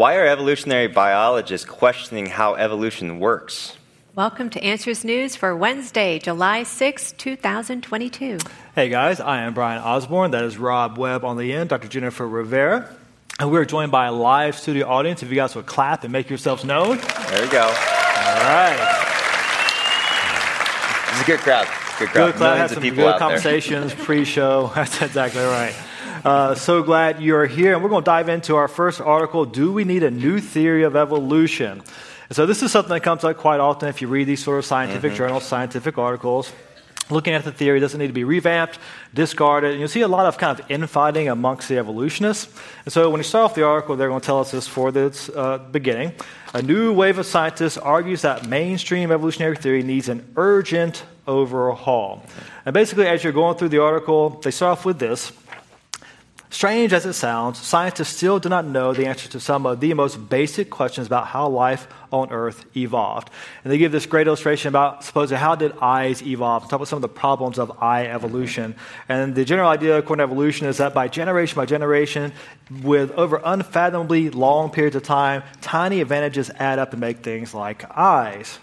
Why are evolutionary biologists questioning how evolution works? Welcome to Answers News for Wednesday, July 6, 2022. Hey guys, I am Bryan Osborne. That is Rob Webb on the end, Dr. Jennifer Rivera. And we're joined by a live studio audience. If you guys would clap and make yourselves known. There you go. All right. It's a good crowd. Good crowd. Good, glad to have some of people good out there. conversations pre-show. That's exactly right. Uh, so glad you're here, and we're going to dive into our first article. Do we need a new theory of evolution? And so this is something that comes up quite often if you read these sort of scientific journals, scientific articles. Looking at the theory doesn't need to be revamped, discarded. And you'll see a lot of kind of infighting amongst the evolutionists. And so when you start off the article, they're going to tell us this for the uh, beginning. A new wave of scientists argues that mainstream evolutionary theory needs an urgent overhaul. And basically, as you're going through the article, they start off with this. Strange as it sounds, scientists still do not know the answer to some of the most basic questions about how life on Earth evolved. And they give this great illustration about supposing how did eyes evolve, talk about some of the problems of eye evolution. And the general idea, according to evolution, is that by generation by generation, with over unfathomably long periods of time, tiny advantages add up and make things like eyes.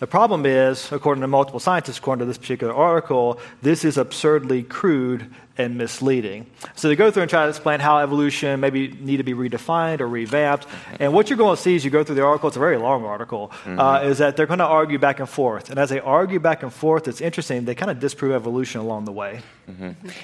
The problem is, according to multiple scientists, according to this particular article, this is absurdly crude and misleading. So they go through and try to explain how evolution maybe need to be redefined or revamped. And what you're going to see as you go through the article, it's a very long article, uh, is that they're going to argue back and forth. And as they argue back and forth, it's interesting, they kind of disprove evolution along the way.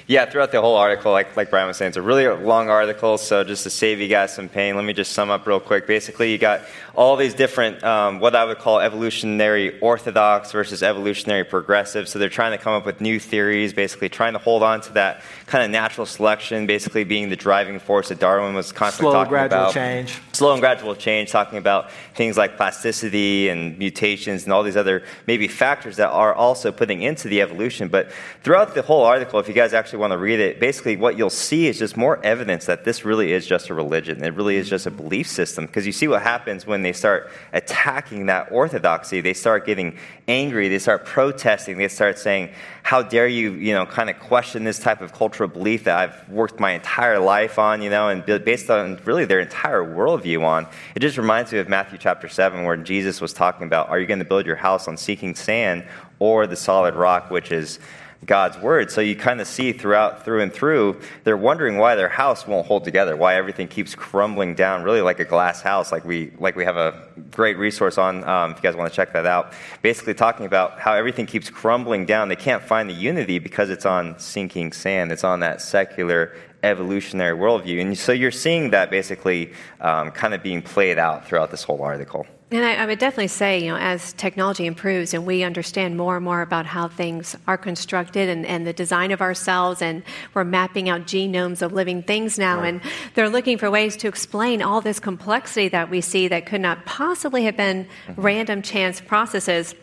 Yeah, throughout the whole article, like, like Bryan was saying, it's a really long article. So just to save you guys some pain, let me just sum up real quick. Basically, you got all these different, um, what I would call evolutionary orthodox versus evolutionary progressive. So they're trying to come up with new theories, basically trying to hold on to that kind of natural selection, basically being the driving force that Darwin was constantly Slow, talking gradual about. change. Slow and gradual change, talking about things like plasticity and mutations and all these other maybe factors that are also putting into the evolution. But throughout the whole article, if you guys actually want to read it, basically what you'll see is just more evidence that this really is just a religion. It really is just a belief system. Because you see what happens when they start attacking that orthodoxy. They start getting angry. They start protesting. They start saying, how dare you, you know, kind of question this type of cultural belief that I've worked my entire life on, you know, and based on really their entire worldview on. It just reminds me of Matthew chapter 7, where Jesus was talking about, are you going to build your house on seeking sand or the solid rock, which is God's word. So you kind of see throughout, through and through, they're wondering why their house won't hold together, why everything keeps crumbling down, really like a glass house. Like we, like we have a great resource on, um, if you guys want to check that out. Basically, talking about how everything keeps crumbling down. They can't find the unity because it's on sinking sand. It's on that secular evolutionary worldview. And so you're seeing that basically um, kind of being played out throughout this whole article. And I, I would definitely say, you know, as technology improves and we understand more and more about how things are constructed and, and the design of ourselves, and we're mapping out genomes of living things now, and they're looking for ways to explain all this complexity that we see that could not possibly have been mm-hmm. random chance processes.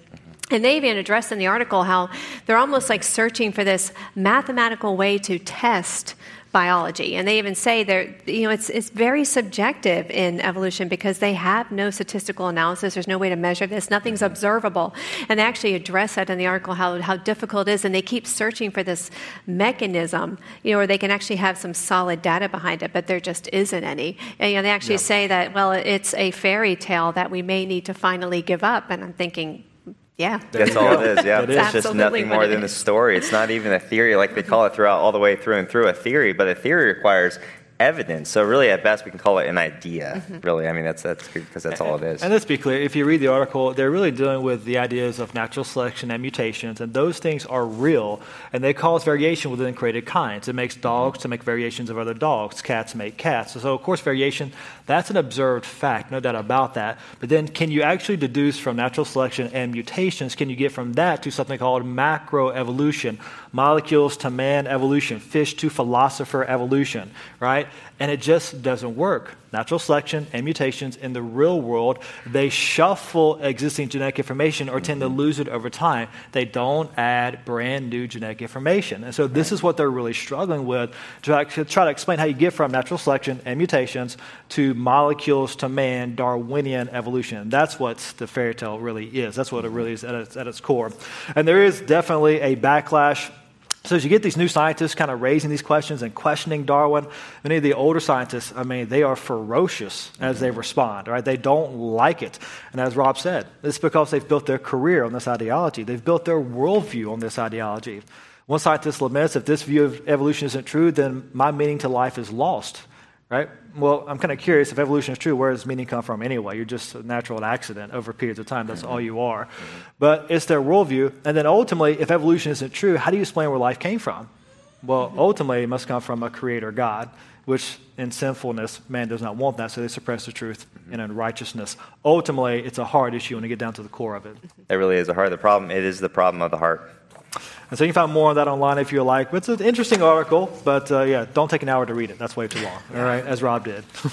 And they even address in the article how they're almost like searching for this mathematical way to test biology. And they even say they're, you know, it's, it's very subjective in evolution because they have no statistical analysis. There's no way to measure this. Nothing's mm-hmm. observable. And they actually address that in the article how, how difficult it is. And they keep searching for this mechanism, you know, where they can actually have some solid data behind it, but there just isn't any. And, you know, they actually say that, well, it's a fairy tale that we may need to finally give up. And I'm thinking, yeah. That's all it is, yeah. It It's is. just nothing more than a story. It's not even a theory like they call it throughout all the way through and through a theory, but a theory requires evidence. So really, at best, we can call it an idea. Mm-hmm. Really, I mean, that's that's because that's all it is. And let's be clear, if you read the article, they're really dealing with the ideas of natural selection and mutations, and those things are real, and they cause variation within created kinds. It makes dogs to make variations of other dogs, cats make cats. So, of course, variation, that's an observed fact, no doubt about that. But then, can you actually deduce from natural selection and mutations, can you get from that to something called macroevolution? Molecules to man evolution, fish to philosopher evolution, right? And it just doesn't work. Natural selection and mutations in the real world, they shuffle existing genetic information or tend to mm-hmm. lose it over time. They don't add brand new genetic information. And so this is what they're really struggling with to try to explain how you get from natural selection and mutations to molecules to man, Darwinian evolution. That's what the fairy tale really is. That's what it really is at its, at its core. And there is definitely a backlash So as you get these new scientists kind of raising these questions and questioning Darwin, many of the older scientists, I mean, they are ferocious as they respond, right? They don't like it. And as Rob said, it's because they've built their career on this ideology. They've built their worldview on this ideology. One scientist laments if this view of evolution isn't true, then my meaning to life is lost, right? Well, I'm kind of curious if evolution is true, where does meaning come from anyway? You're just a natural accident over periods of time. That's all you are. But it's their worldview. And then ultimately, if evolution isn't true, how do you explain where life came from? Well, ultimately, it must come from a creator God, which in sinfulness, man does not want that, so they suppress the truth in unrighteousness. Ultimately, it's a hard issue when you get down to the core of it. It really is a heart. The problem, it is the problem of the heart. And so you can find more on that online if you like. It's an interesting article, but uh, yeah, don't take an hour to read it. That's way too long. All right, as Rob did.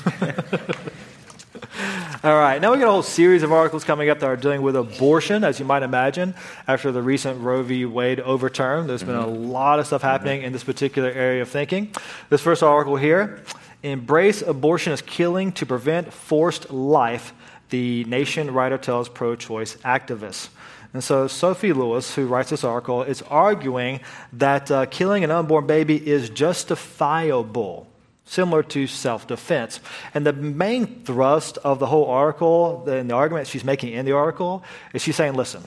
All right, now we got a whole series of articles coming up that are dealing with abortion, as you might imagine. After the recent Roe v. Wade overturn, there's mm-hmm. been a mm-hmm. lot of stuff happening mm-hmm. in this particular area of thinking. This first article here Embrace abortion as killing to prevent forced life, the nation writer tells pro choice activists. And so Sophie Lewis, who writes this article, is arguing that uh, killing an unborn baby is justifiable, similar to self defense. And the main thrust of the whole article, and the argument she's making in the article, is she's saying, listen,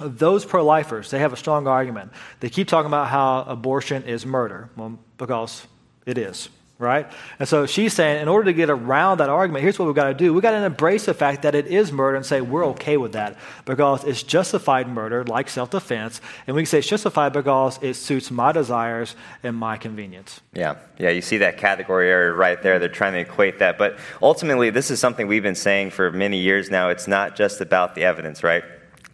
those pro lifers, they have a strong argument. They keep talking about how abortion is murder. Well, because it is right? And so she's saying, in order to get around that argument, here's what we've got to do. We've got to embrace the fact that it is murder and say we're okay with that because it's justified murder, like self defense. And we can say it's justified because it suits my desires and my convenience. Yeah, yeah, you see that category area right there. They're trying to equate that. But ultimately, this is something we've been saying for many years now. It's not just about the evidence, right?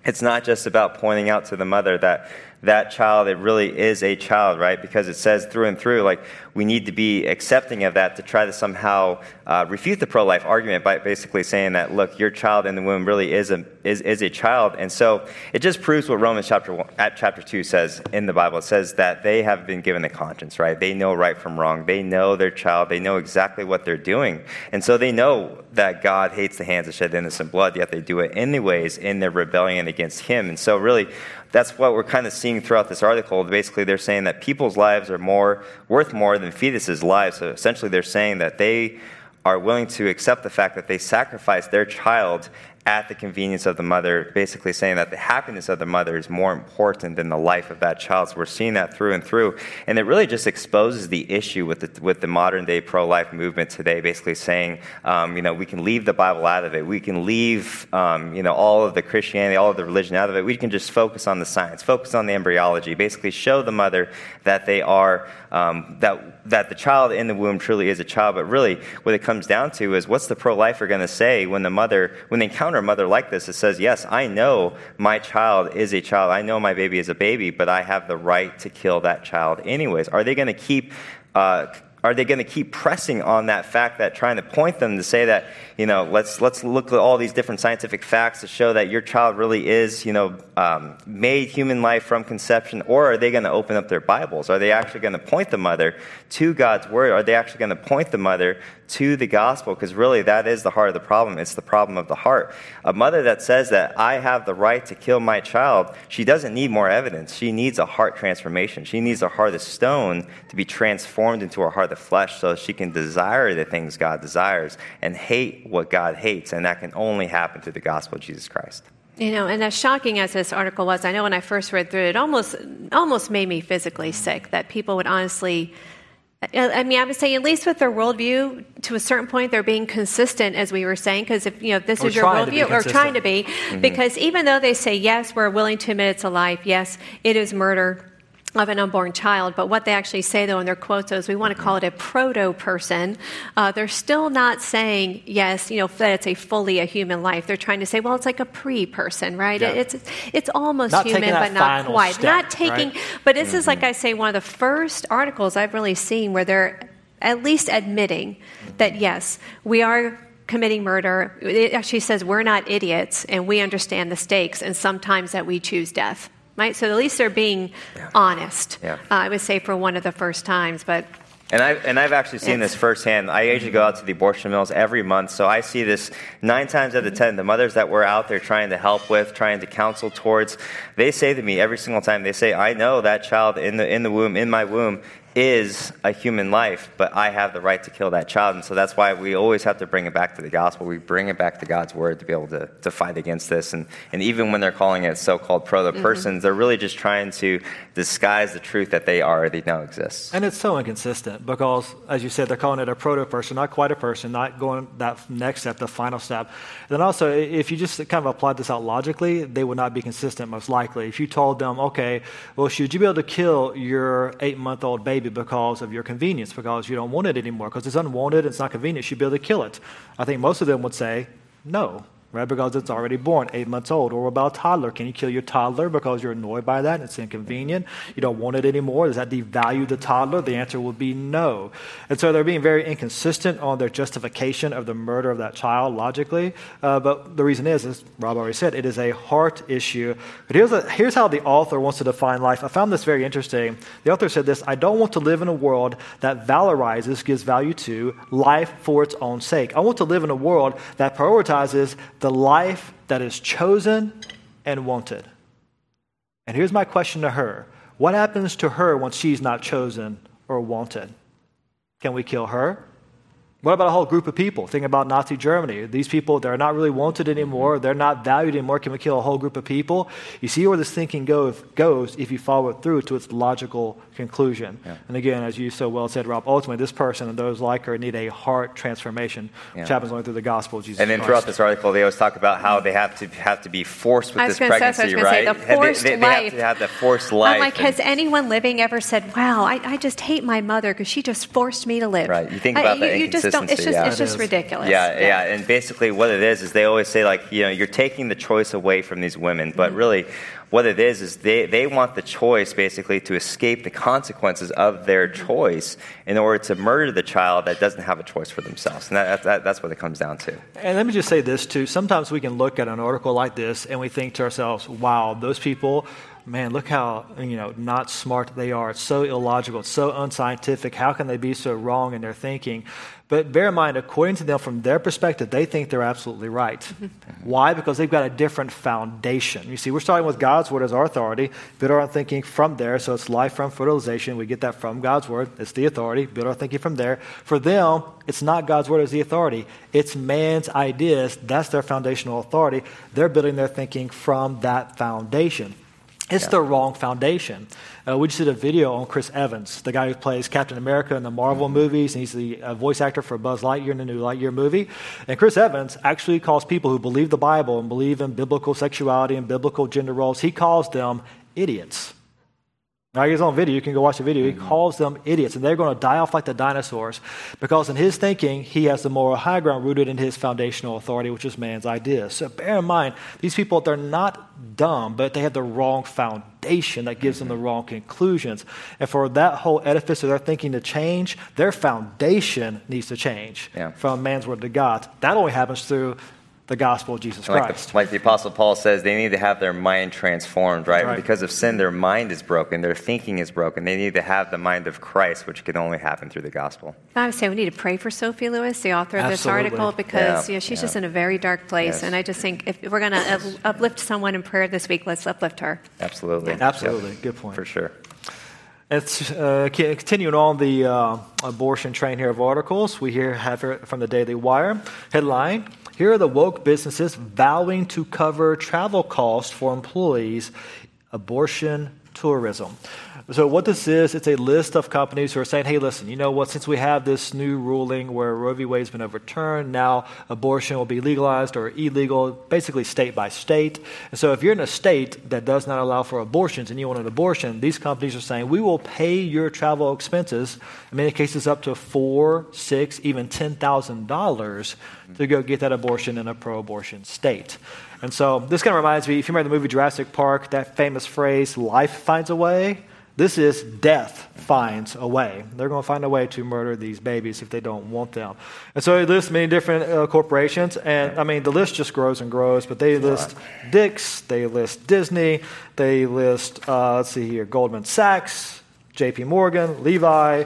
It's not just about pointing out to the mother that that child, it really is a child, right? Because it says through and through, like, we need to be accepting of that to try to somehow uh, refute the pro life argument by basically saying that, look, your child in the womb really is a, is, is a child. And so it just proves what Romans chapter, one, at chapter 2 says in the Bible. It says that they have been given a conscience, right? They know right from wrong. They know their child. They know exactly what they're doing. And so they know that God hates the hands that shed innocent blood, yet they do it anyways in their rebellion against Him. And so, really, that's what we're kind of seeing throughout this article. Basically, they're saying that people's lives are more worth more than fetuses' lives. So essentially, they're saying that they are willing to accept the fact that they sacrifice their child at the convenience of the mother, basically saying that the happiness of the mother is more important than the life of that child. So we're seeing that through and through. And it really just exposes the issue with the, with the modern day pro life movement today, basically saying, um, you know, we can leave the Bible out of it. We can leave, um, you know, all of the Christianity, all of the religion out of it. We can just focus on the science, focus on the embryology, basically show the mother that they are, um, that, that the child in the womb truly is a child. But really, what it comes down to is what's the pro lifer going to say when the mother, when they encounter a mother like this, it says, Yes, I know my child is a child. I know my baby is a baby, but I have the right to kill that child anyways. Are they going to keep. Uh, are they going to keep pressing on that fact that trying to point them to say that you know let's let's look at all these different scientific facts to show that your child really is you know um, made human life from conception or are they going to open up their bibles are they actually going to point the mother to god's word are they actually going to point the mother to the gospel because really that is the heart of the problem. It's the problem of the heart. A mother that says that I have the right to kill my child, she doesn't need more evidence. She needs a heart transformation. She needs a heart of stone to be transformed into a heart of flesh so she can desire the things God desires and hate what God hates. And that can only happen through the gospel of Jesus Christ. You know, and as shocking as this article was, I know when I first read through it, it almost almost made me physically sick that people would honestly I mean, I would say at least with their worldview, to a certain point, they're being consistent, as we were saying, because if you know this or is your worldview, or trying to be, mm-hmm. because even though they say yes, we're willing to admit it's a life, yes, it is murder of an unborn child, but what they actually say, though, in their quotes is we want to call it a proto person. Uh, they're still not saying, yes, you know, that it's a fully a human life. They're trying to say, well, it's like a pre person, right? Yeah. It's, it's almost not human, but not quite. Step, not taking, right? but this mm-hmm. is, like I say, one of the first articles I've really seen where they're at least admitting that, yes, we are committing murder. It actually says we're not idiots and we understand the stakes, and sometimes that we choose death right? So at least they're being yeah. honest. Yeah. Uh, I would say for one of the first times, but And I've, and I've actually seen this firsthand. I usually go out to the abortion mills every month, so I see this nine times out of ten. The mothers that we're out there trying to help with, trying to counsel towards, they say to me every single time, they say, I know that child in the, in the womb, in my womb, is a human life, but I have the right to kill that child. And so that's why we always have to bring it back to the gospel. We bring it back to God's word to be able to, to fight against this. And, and even when they're calling it so called proto persons, mm-hmm. they're really just trying to disguise the truth that they already know exists. And it's so inconsistent because, as you said, they're calling it a proto person, not quite a person, not going that next step, the final step. And then also, if you just kind of applied this out logically, they would not be consistent, most likely. If you told them, okay, well, should you be able to kill your eight month old baby? Maybe because of your convenience, because you don't want it anymore, because it's unwanted, it's not convenient, you should be able to kill it. I think most of them would say, no right? Because it's already born, eight months old. Or about toddler. Can you kill your toddler because you're annoyed by that? It's inconvenient. You don't want it anymore. Does that devalue the toddler? The answer would be no. And so they're being very inconsistent on their justification of the murder of that child logically. Uh, but the reason is, as Rob already said, it is a heart issue. But here's, a, here's how the author wants to define life. I found this very interesting. The author said this I don't want to live in a world that valorizes, gives value to life for its own sake. I want to live in a world that prioritizes the life that is chosen and wanted. And here's my question to her What happens to her when she's not chosen or wanted? Can we kill her? What about a whole group of people? Think about Nazi Germany. These people, they're not really wanted anymore. They're not valued anymore. Can we kill a whole group of people? You see where this thinking go, goes if you follow it through to its logical conclusion. Yeah. And again, as you so well said, Rob, ultimately this person and those like her need a heart transformation, yeah. which happens only through the gospel of Jesus And then Christ. throughout this article, they always talk about how they have to have to be forced with this pregnancy, say, right? Say, the forced they, they, they, have to have the forced life. I'm like, has anyone living ever said, wow, I, I just hate my mother because she just forced me to live? Right. You think about I, you, you just don't, it's just, yeah. it's just just ridiculous. Yeah, yeah, yeah, And basically, what it is is they always say like, you know, you're taking the choice away from these women, but mm-hmm. really, what it is is they, they want the choice basically to escape the consequences of their choice in order to murder the child that doesn't have a choice for themselves. And that, that, that's what it comes down to. And let me just say this too. Sometimes we can look at an article like this and we think to ourselves, wow, those people man, look how you know not smart they are. It's so illogical. It's so unscientific. How can they be so wrong in their thinking? But bear in mind, according to them, from their perspective, they think they're absolutely right. Mm-hmm. Why? Because they've got a different foundation. You see, we're starting with God's word as our authority, build our thinking from there. So it's life from fertilization. We get that from God's word. It's the authority. Build our thinking from there. For them, it's not God's word as the authority. It's man's ideas. That's their foundational authority. They're building their thinking from that foundation. It's yeah. the wrong foundation. Uh, we just did a video on Chris Evans, the guy who plays Captain America in the Marvel mm-hmm. movies, and he's the uh, voice actor for Buzz Lightyear in the new Lightyear movie. And Chris Evans actually calls people who believe the Bible and believe in biblical sexuality and biblical gender roles, he calls them idiots. Now, he's on video. You can go watch the video. He mm-hmm. calls them idiots, and they're going to die off like the dinosaurs because, in his thinking, he has the moral high ground rooted in his foundational authority, which is man's ideas. So, bear in mind, these people, they're not dumb, but they have the wrong foundation that gives them the mm-hmm. wrong conclusions. And for that whole edifice of their thinking to change, their foundation needs to change yeah. from man's word to God. That only happens through the gospel of Jesus like Christ. The, like the, Apostle Paul says, they need to have their mind transformed, right? right? Because of sin, their mind is broken, their thinking is broken. They need to have the mind of Christ, which can only happen through the gospel. I would say we need to pray for Sophie Lewis, the author of Absolutely. this article, because yeah, you know, she's yeah. just in a very dark place. Yes. And I just think if we're going to uplift someone in prayer this week, let's uplift her. Absolutely. Yeah. Absolutely. Yep. Good point. For sure. It's uh, continuing on the uh, abortion train here of articles. We here have it from the Daily Wire headline here are the woke businesses vowing to cover travel costs for employees, abortion tourism. So, what this is, it's a list of companies who are saying, hey, listen, you know what? Since we have this new ruling where Roe v. Wade has been overturned, now abortion will be legalized or illegal, basically state by state. And so, if you're in a state that does not allow for abortions and you want an abortion, these companies are saying, we will pay your travel expenses, in many cases up to four, six, even $10,000 to go get that abortion in a pro abortion state. And so, this kind of reminds me if you remember the movie Jurassic Park, that famous phrase, life finds a way. This is death finds a way. They're going to find a way to murder these babies if they don't want them. And so they list many different uh, corporations, and I mean, the list just grows and grows, but they list Dick's, they list Disney, they list, uh, let's see here, Goldman Sachs, JP Morgan, Levi,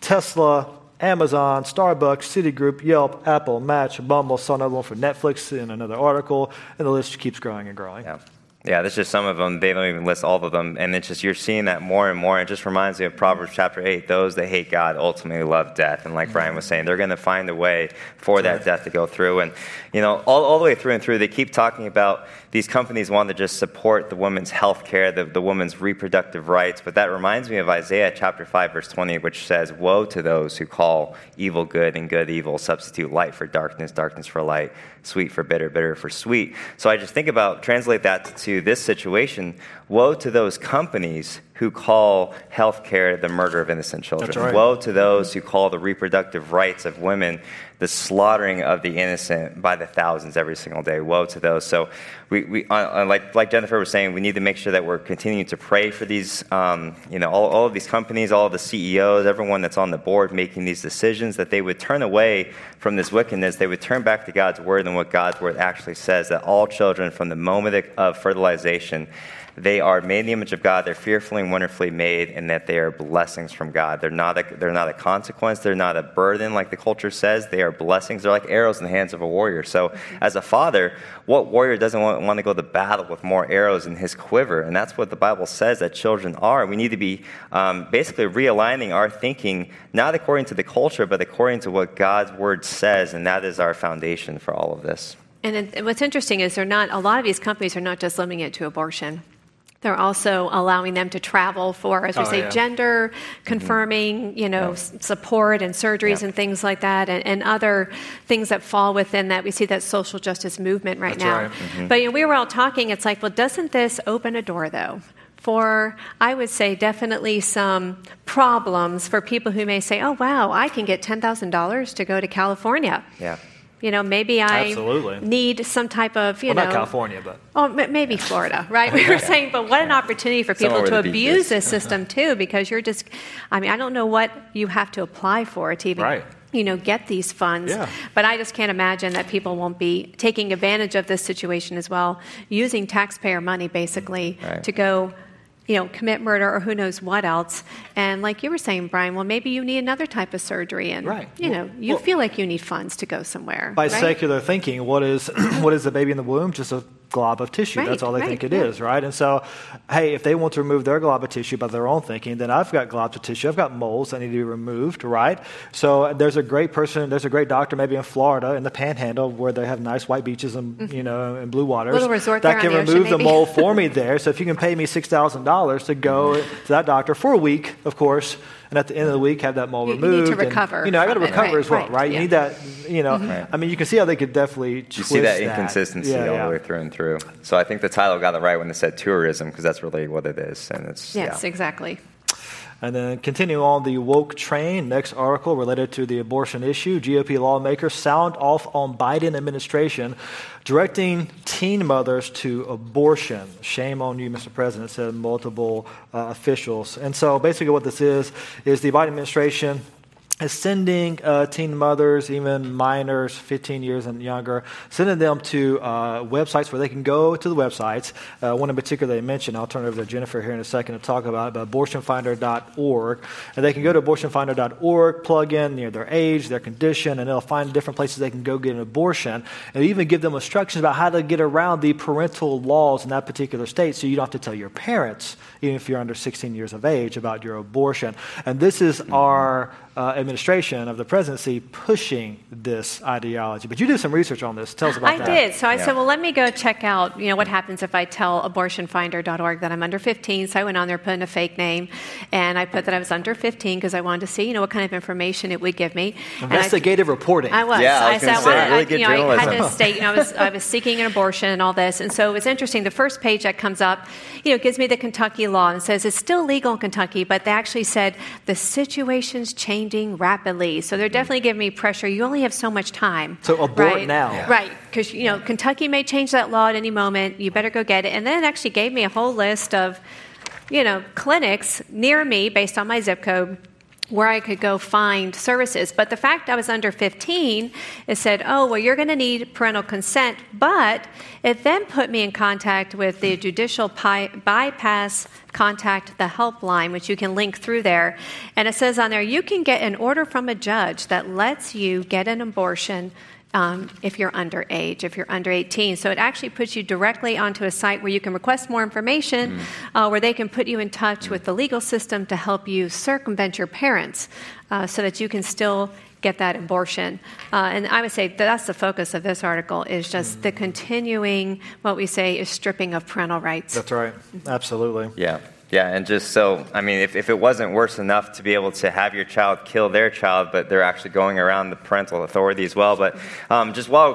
Tesla, Amazon, Starbucks, Citigroup, Yelp, Apple, Match, Bumble, saw another one for Netflix in another article, and the list keeps growing and growing. Yeah. Yeah, there's just some of them. They don't even list all of them. And it's just, you're seeing that more and more. It just reminds me of Proverbs chapter 8. Those that hate God ultimately love death. And like Bryan mm-hmm. was saying, they're going to find a way for that death to go through. And, you know, all, all the way through and through, they keep talking about these companies want to just support the woman's health care, the, the woman's reproductive rights. But that reminds me of Isaiah chapter 5, verse 20, which says, Woe to those who call evil good and good evil, substitute light for darkness, darkness for light, sweet for bitter, bitter for sweet. So I just think about, translate that to this situation. Woe to those companies who call health care the murder of innocent children. Right. Woe to those who call the reproductive rights of women the slaughtering of the innocent by the thousands every single day. Woe to those. So, we, we uh, uh, like, like Jennifer was saying, we need to make sure that we're continuing to pray for these, um, you know, all, all of these companies, all of the CEOs, everyone that's on the board making these decisions, that they would turn away from this wickedness. They would turn back to God's word and what God's word actually says that all children, from the moment of fertilization, they are made in the image of God. They're fearfully and wonderfully made, and that they are blessings from God. They're not, a, they're not a consequence. They're not a burden, like the culture says. They are blessings. They're like arrows in the hands of a warrior. So, as a father, what warrior doesn't want, want to go to battle with more arrows in his quiver? And that's what the Bible says that children are. We need to be um, basically realigning our thinking, not according to the culture, but according to what God's word says, and that is our foundation for all of this. And what's interesting is they're not, a lot of these companies are not just limiting it to abortion. They're also allowing them to travel for, as we Oh, say, yeah. gender mm-hmm. confirming, you know, s- support and surgeries Yeah. and things like that, and, and other things that fall within that. We see that social justice movement right That's now. right. Mm-hmm. But you know, we were all talking. It's like, well, doesn't this open a door though? For, I would say, definitely some problems for people who may say, oh, wow, I can get $10,000 to go to California. Yeah. You know, maybe I Absolutely. need some type of, you Well, know. not California, but Oh, m- maybe Florida, right? We were saying, but what an opportunity for people Somewhere to where the beach abuse this system too, because you're just, I mean, I don't know what you have to apply for to even, Right. you know, get these funds. Yeah. But I just can't imagine that people won't be taking advantage of this situation as well, using taxpayer money basically Right. to go. You know, commit murder or who knows what else. And like you were saying, Bryan, well, maybe you need another type of surgery, and Right. you know, you Well- feel like you need funds to go somewhere. by right? secular thinking, what is what is the baby in the womb? Just a glob of tissue. Right, That's all they right, think it yeah. is, right? And so, hey, if they want to remove their glob of tissue by their own thinking, then I've got globs of tissue. I've got moles that need to be removed, right? So there's a great person, there's a great doctor, maybe in Florida, in the Panhandle, where they have nice white beaches and you know and blue waters. Mm-hmm. Little resort that can the ocean, remove the mole for me there. So if you can pay me six thousand dollars to go to that doctor for a week, of course. And at the end of the week, have that mole You- you need removed. to and, recover you know, I got to from it, recover right, as well, right, right? You yeah. need that. You know, Right. I mean, you can see how they could definitely You see that that. inconsistency Yeah, all yeah. the way through and through. So I think the title got it right when they said tourism, because that's really what it is. And it's, Yes, yeah. exactly. And then continue on the woke train. Next article related to the abortion issue. GOP lawmakers sound off on Biden administration directing teen mothers to abortion. Shame on you, Mr. President, said multiple uh, officials. And so basically, what this is is the Biden administration is sending uh, teen mothers, even minors, 15 years and younger, sending them to uh, websites where they can go to the websites. Uh, one in particular they mentioned, I'll turn it over to Jennifer here in a second to talk about, it, but abortionfinder.org. And they can go to abortionfinder.org, plug in you know, their age, their condition, and they'll find different places they can go get an abortion, and even give them instructions about how to get around the parental laws in that particular state so you don't have to tell your parents, even if you're under 16 years of age, about your abortion. And this is our uh, administration of the presidency pushing this ideology. But you did some research on this. Tell us about I that. I did. So I Yeah. said, well, let me go check out, you know, what happens if I tell abortionfinder.org that I'm under 15. So I went on there, put in a fake name, and I put that I was under 15 because I wanted to see, you know, what kind of information it would give me. And I- Investigative reporting. I was. Yeah, I was said, gonna I say, wanted- really I- good you know, I had to state, you know, I was, I was seeking an abortion and all this. And so it was interesting. The first page that comes up, you know, gives me the Kentucky law and says it's still legal in Kentucky, but they actually said the situation's changing rapidly. So they're mm-hmm. definitely giving me pressure. You only have so much time. So abort right? now. Yeah. Right. Because, you know, Kentucky may change that law at any moment. You better go get it. And then it actually gave me a whole list of, you know, clinics near me based on my zip code where I could go find services. But the fact I was under 15, it said, oh, well, you're going to need parental consent. But it then put me in contact with the judicial pi- bypass contact the helpline, which you can link through there. And it says on there, you can get an order from a judge that lets you get an abortion um, if you're underage, if you're under 18. So it actually puts you directly onto a site where you can request more information, mm. uh, where they can put you in touch with the legal system to help you circumvent your parents uh, so that you can still get that abortion. Uh, and I would say that that's the focus of this article is just mm. the continuing, what we say is stripping of parental rights. That's right. Absolutely. Yeah. Yeah, and just so, I mean, if, if it wasn't worse enough to be able to have your child kill their child, but they're actually going around the parental authority as well. But um, just while,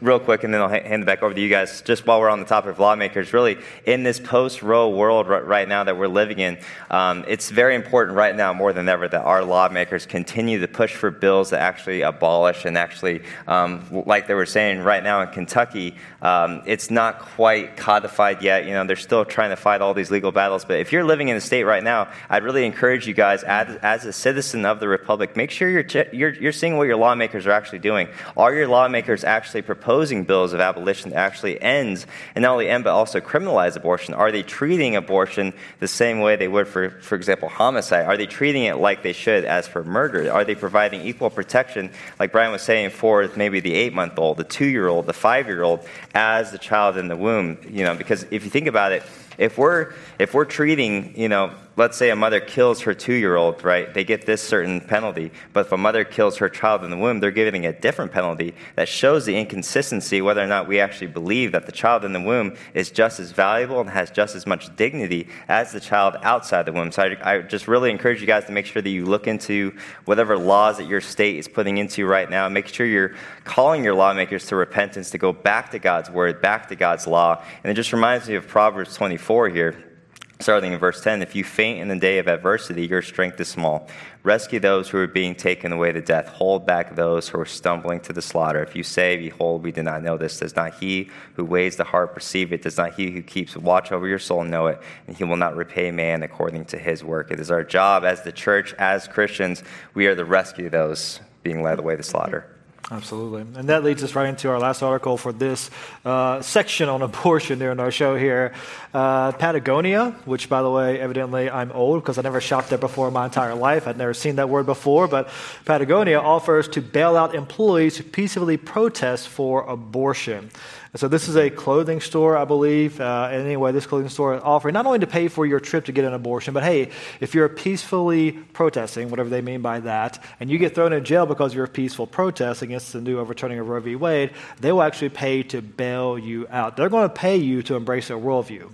real quick, and then I'll hand it back over to you guys. Just while we're on the topic of lawmakers, really in this post-Roe world right now that we're living in, um, it's very important right now more than ever that our lawmakers continue to push for bills that actually abolish and actually, um, like they were saying right now in Kentucky, um, it's not quite codified yet. You know, they're still trying to fight all these legal battles. But if you're living in the state right now, I'd really encourage you guys, as, as a citizen of the republic, make sure you're, you're, you're seeing what your lawmakers are actually doing. Are your lawmakers actually proposing proposing bills of abolition that actually ends, and not only end, but also criminalize abortion? Are they treating abortion the same way they would for, for example, homicide? Are they treating it like they should as for murder? Are they providing equal protection, like Bryan was saying, for maybe the eight month old, the two year old, the five year old, as the child in the womb? You know, because if you think about it, if we're if we're treating, you know, let's say a mother kills her two year old, right? They get this certain penalty. But if a mother kills her child in the womb, they're giving a different penalty that shows the inconsistency whether or not we actually believe that the child in the womb is just as valuable and has just as much dignity as the child outside the womb. So I, I just really encourage you guys to make sure that you look into whatever laws that your state is putting into right now. Make sure you're calling your lawmakers to repentance, to go back to God's word, back to God's law. And it just reminds me of Proverbs 24 here starting in verse 10 if you faint in the day of adversity your strength is small. Rescue those who are being taken away to death. Hold back those who are stumbling to the slaughter. If you say behold we did not know this does not he who weighs the heart perceive it? Does not he who keeps watch over your soul know it? And he will not repay man according to his work. It is our job as the church as christians we are to rescue those being led away to slaughter Absolutely. And that leads us right into our last article for this uh, section on abortion during our show here. Uh, Patagonia, which, by the way, evidently I'm old because I never shopped there before in my entire life. I'd never seen that word before. But Patagonia offers to bail out employees who peacefully protest for abortion. And so this is a clothing store, I believe. Uh, anyway, this clothing store is offering not only to pay for your trip to get an abortion, but hey, if you're peacefully protesting, whatever they mean by that, and you get thrown in jail because you're a peaceful protest against the new overturning of Roe v. Wade, they will actually pay to bail you out. They're going to pay you to embrace their worldview.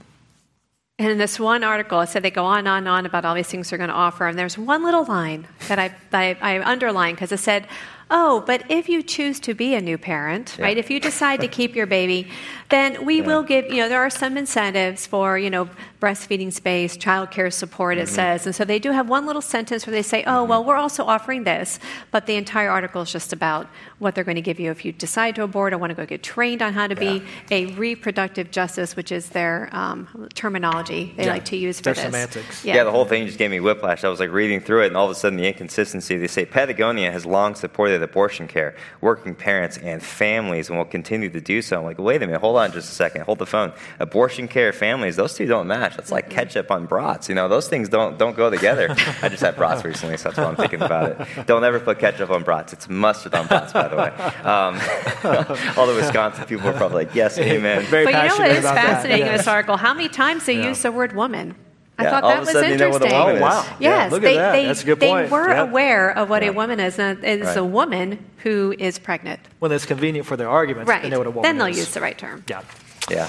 And in this one article, it said they go on and on and on about all these things they're going to offer. And there's one little line that I, I, I underlined because it said, Oh, but if you choose to be a new parent, yeah. right? If you decide to keep your baby, then we yeah. will give, you know, there are some incentives for, you know, breastfeeding space, childcare support, mm-hmm. it says. And so they do have one little sentence where they say, oh, mm-hmm. well, we're also offering this. But the entire article is just about what they're going to give you if you decide to abort or want to go get trained on how to yeah. be a reproductive justice, which is their um, terminology they yeah. like to use for their this. semantics. Yeah. yeah, the whole thing just gave me whiplash. I was like reading through it, and all of a sudden the inconsistency. They say Patagonia has long supported abortion care, working parents, and families, and will continue to do so. I'm like, wait a minute, hold on just a second, hold the phone. Abortion care, families, those two don't match. It's like ketchup on brats. You know, those things don't don't go together. I just had brats recently, so that's why I'm thinking about it. Don't ever put ketchup on brats. It's mustard on brats, by the way. Um, all the Wisconsin people are probably like, yes, amen. Very but you know what is fascinating in this article? How many times they yeah. use the word woman? I yeah, thought that was interesting. Oh, wow. Yes, yeah, they, they, That's a good point. they were yeah. aware of what a woman is, and it's right. a woman who is pregnant. When it's convenient for their arguments, right. they know what a woman Then they'll is. use the right term. Yeah. Yeah.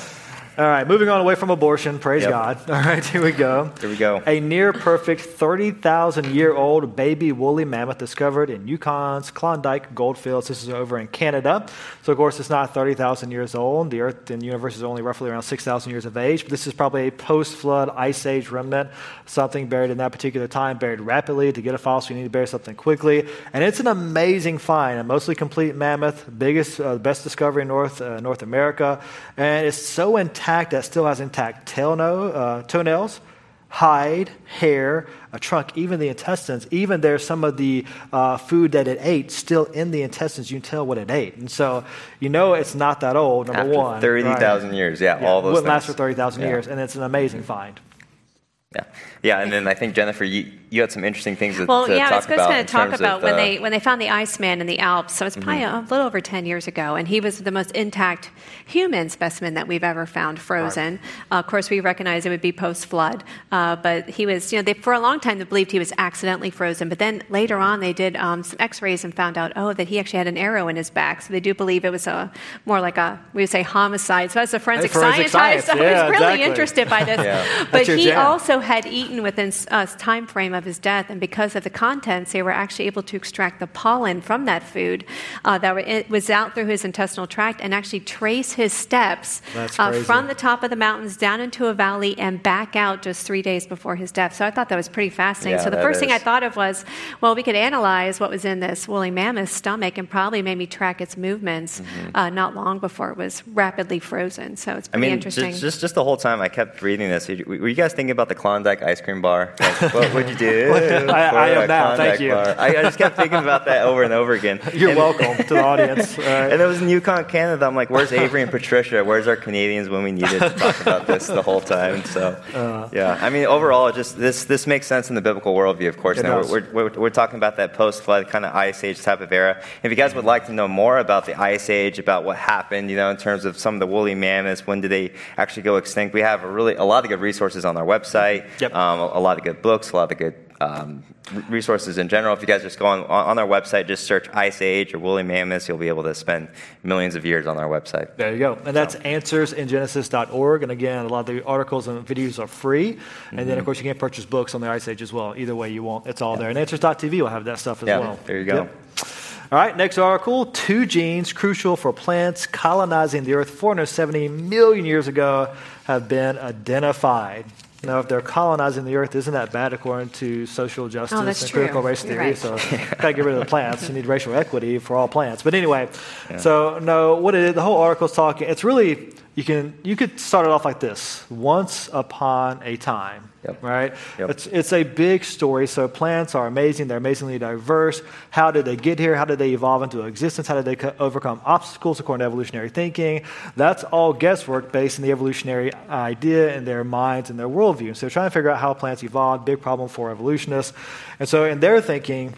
All right, moving on away from abortion. Praise yep. God. All right, here we go. Here we go. A near perfect 30,000 year old baby woolly mammoth discovered in Yukon's Klondike goldfields. This is over in Canada. So, of course, it's not 30,000 years old. The Earth and the universe is only roughly around 6,000 years of age. But this is probably a post flood ice age remnant, something buried in that particular time, buried rapidly. To get a fossil, you need to bury something quickly. And it's an amazing find, a mostly complete mammoth, biggest, uh, best discovery in North, uh, North America. And it's so intact intact, that still has intact tail no, uh, toenails, hide, hair, a trunk, even the intestines, even there's some of the uh, food that it ate still in the intestines. You can tell what it ate. And so you know it's not that old, number After one. 30,000 right? years, yeah, Yeah, all those wouldn't last for 30,000 Yeah. years, and it's an amazing find. Yeah, yeah, and then I think Jennifer, you, you had some interesting things to, Well, to yeah, I talk was just about. going in to talk terms about of, when uh, they when they found the Iceman in the Alps. So it's probably Mm-hmm. a little over ten years ago, and he was the most intact human specimen that we've ever found frozen. Uh, of course, we recognize it would be post flood, uh, but he was you know they, for a long time they believed he was accidentally frozen, but then later on they did um, some X-rays and found out oh that he actually had an arrow in his back, so they do believe it was a more like a we would say homicide. So as a forensic, forensic scientist, science, I was yeah, really exactly. interested by this. Yeah. But he jam. also had eaten within a time frame of his death, and because of the contents, they were actually able to extract the pollen from that food uh, that were, it was out through his intestinal tract and actually trace his steps uh, from the top of the mountains down into a valley and back out just three days before his death. So I thought that was pretty fascinating. Yeah, so the first thing I thought of was, well, we could analyze what was in this woolly mammoth's stomach and probably maybe track its movements uh, not long before it was rapidly frozen. So it's Mm-hmm. I pretty mean, interesting. just, just just the whole time I kept reading this. Were you guys thinking about the Klondike ice cream bar? Like, what would you do? I- I am now, thank you. I, I just kept thinking about that over and over again. You're And- welcome to the audience. Right. And it was in Yukon, Canada. I'm like, where's Avery and Patricia? Where's our Canadians when we needed to talk about this the whole time? So, Uh. yeah. I mean, overall, just this this makes sense in the biblical worldview, of course. Now, we're, we're, we're, talking about that post-flood kind of ice age type of era. If you guys would like to know more about the ice age, about what happened, you know, in terms of some of the woolly mammoths, when did they actually go extinct? We have a really a lot of good resources on our website. Yep. Um, a, a lot of good books, a lot of good um, resources in general. If you guys just go on, on our website, just search Ice Age or woolly mammoths, you'll be able to spend millions of years on our website. There you go. And that's answersingenesis.org. And again, a lot of the articles and videos are free. And then, of course, you can purchase books on the Ice Age as well. Either way you want, it's all there. And answers.tv will have that stuff as Yeah, well. there you go. Yep. All right, next article. Two genes crucial for plants colonizing the earth 470 million years ago have been identified. Now, if they're colonizing the earth, isn't that bad according to social justice oh, that's and true. critical race You're theory? right. So, gotta get rid of the plants. You need racial equity for all plants. But anyway, so no, what it is, the whole article's talking. It's really you can you could start it off like this: once upon a time. Yep. Right? Yep. It's, it's a big story. So plants are amazing. They're amazingly diverse. How did they get here? How did they evolve into existence? How did they co- overcome obstacles according to evolutionary thinking? That's all guesswork based in the evolutionary idea in their minds and their worldview. So trying to figure out how plants evolved, big problem for evolutionists. And so in their thinking,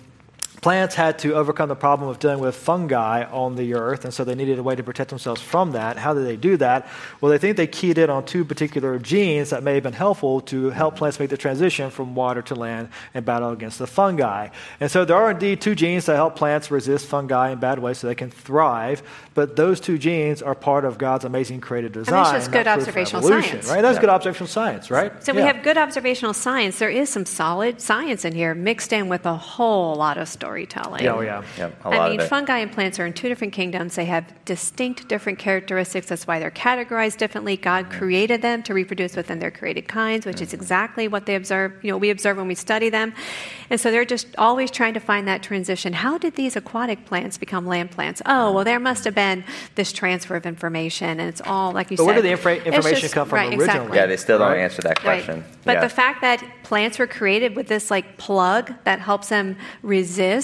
plants had to overcome the problem of dealing with fungi on the earth, and so they needed a way to protect themselves from that. How did they do that? Well, they think they keyed in on two particular genes that may have been helpful to help plants make the transition from water to land and battle against the fungi. And so there are indeed two genes that help plants resist fungi in bad ways so they can thrive, but those two genes are part of God's amazing creative design. just good not proof of observational science. Right? That's Yeah. good observational science, right? So we have good observational science. There is some solid science in here mixed in with a whole lot of storytelling. Yeah, oh, yeah. Yep, a I lot mean, of it. fungi and plants are in two different kingdoms. They have distinct different characteristics. That's why they're categorized differently. God created them to reproduce within their created kinds, which is mm-hmm. exactly what they observe. You know, we observe when we study them, and so they're just always trying to find that transition. How did these aquatic plants become land plants? Oh, well, there must have been this transfer of information, and it's all like you But said. where did the infra- information just- come from right, originally? Exactly. Yeah, they still don't Right. answer that Right. question. But yeah. the fact that plants were created with this like plug that helps them resist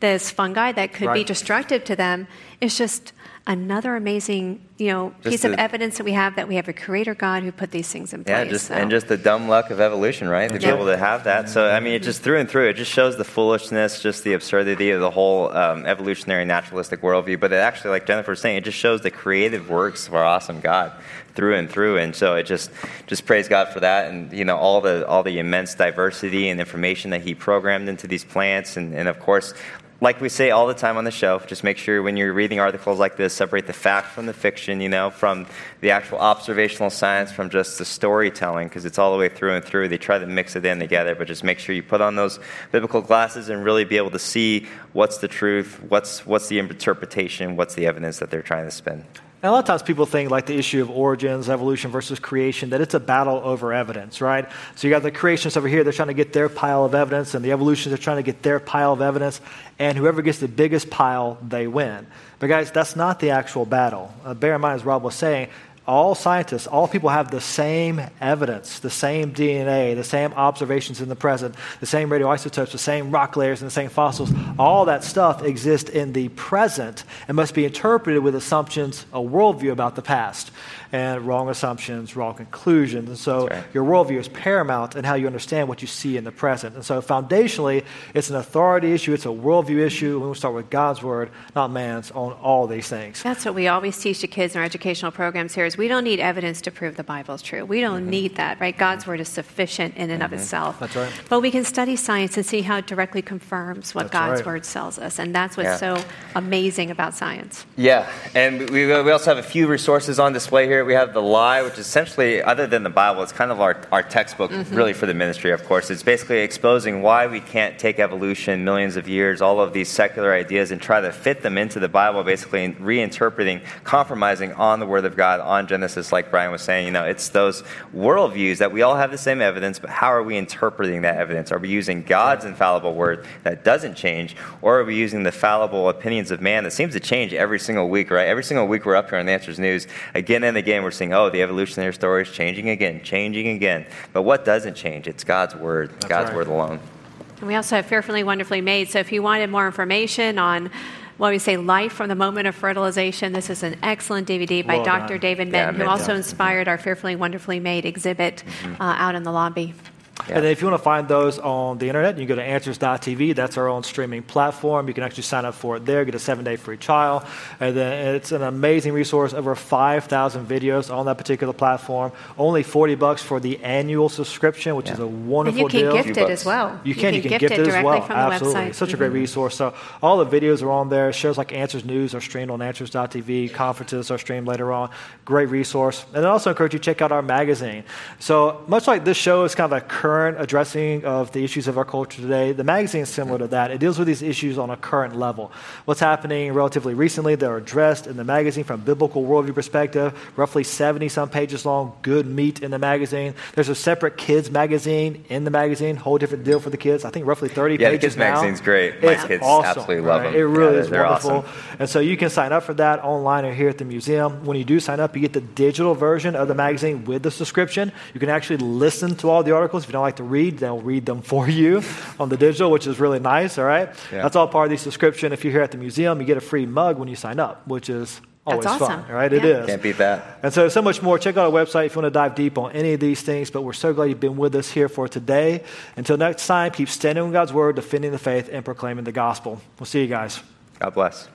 this fungi that could be destructive to them It's just another amazing, you know, Just piece of evidence that we have that we have a creator God who put these things in place. Yeah, just so. and just the dumb luck of evolution, right? To be able to have that. So I mean, it just through and through, it just shows the foolishness, just the absurdity of the whole um, evolutionary naturalistic worldview. But it actually, like Jennifer was saying, it just shows the creative works of our awesome God through and through. And so it just just praise God for that, and you know all the all the immense diversity and information that He programmed into these plants, and, and of course. Like we say all the time on the show, just make sure when you're reading articles like this, separate the fact from the fiction, you know, from the actual observational science from just the storytelling, because it's all the way through and through. They try to mix it in together, but just make sure you put on those biblical glasses and really be able to see what's the truth, what's, what's the interpretation, what's the evidence that they're trying to spin. And a lot of times people think like the issue of origins, evolution versus creation, that it's a battle over evidence, right? So you got the creationists over here, they're trying to get their pile of evidence, and the evolutionists are trying to get their pile of evidence, and whoever gets the biggest pile, they win. But guys, that's not the actual battle. Uh, bear in mind, as Rob was saying, all scientists, all people have the same evidence, the same DNA, the same observations in the present, the same radioisotopes, the same rock layers, and the same fossils. All that stuff exists in the present and must be interpreted with assumptions, a worldview about the past and wrong assumptions, wrong conclusions. And so right. your worldview is paramount in how you understand what you see in the present. And so foundationally, it's an authority issue, it's a worldview issue. We start with God's word, not man's, on all these things. That's what we always teach to kids in our educational programs here is we don't need evidence to prove the Bible is true. We don't mm-hmm. need that, right? God's word is sufficient in and mm-hmm. of itself. That's right. But we can study science and see how it directly confirms what that's God's right. word tells us. And that's what's yeah. so amazing about science. Yeah. And we, we also have a few resources on display here. We have The Lie, which is essentially, other than the Bible, it's kind of our, our textbook, mm-hmm. really, for the ministry, of course. It's basically exposing why we can't take evolution millions of years, all of these secular ideas, and try to fit them into the Bible, basically reinterpreting, compromising on the Word of God, on Genesis, like Bryan was saying. You know, it's those worldviews that we all have the same evidence, but how are we interpreting that evidence? Are we using God's infallible Word that doesn't change, or are we using the fallible opinions of man that seems to change every single week, right? Every single week we're up here on the Answers News, again and again, we're seeing, oh, the evolutionary story is changing again, changing again. But what doesn't change? It's God's Word, That's God's right. Word alone. And we also have Fearfully Wonderfully Made. So if you wanted more information on what we say life from the moment of fertilization, this is an excellent DVD by well Dr. David Menton, yeah, who also inspired our Fearfully Wonderfully Made exhibit mm-hmm. uh, out in the lobby. Yeah. And then if you want to find those on the internet, you can go to answers.tv. That's our own streaming platform. You can actually sign up for it there, get a seven day free trial. And then it's an amazing resource, over 5,000 videos on that particular platform. Only 40 bucks for the annual subscription, which yeah. is a wonderful and you can deal. gift it as well. You can, you can, you can gift, it, it as well. Absolutely. Such mm-hmm. a great mm-hmm. resource. So all the videos are on there. Shows like Answers News are streamed on answers.tv. Conferences are streamed later on. Great resource. And I also encourage you to check out our magazine. So much like this show is kind of a current addressing of the issues of our culture today. The magazine is similar to that. It deals with these issues on a current level. What's happening relatively recently, they're addressed in the magazine from a biblical worldview perspective, roughly 70 some pages long, good meat in the magazine. There's a separate kids magazine in the magazine, whole different deal for the kids. I think roughly 30 yeah, pages. Yeah, the kids now. magazine's great. My it's kids awesome, absolutely love right? them. It really yeah, is wonderful. Awesome. And so you can sign up for that online or here at the museum. When you do sign up, you get the digital version of the magazine with the subscription. You can actually listen to all the articles. If you don't like to read, they'll read them for you on the digital, which is really nice, all right? Yeah. That's all part of the subscription. If you're here at the museum, you get a free mug when you sign up, which is always That's awesome. fun, right? Yeah. It is. Can't beat that. And so, so much more. Check out our website if you want to dive deep on any of these things. But we're so glad you've been with us here for today. Until next time, keep standing on God's word, defending the faith, and proclaiming the gospel. We'll see you guys. God bless.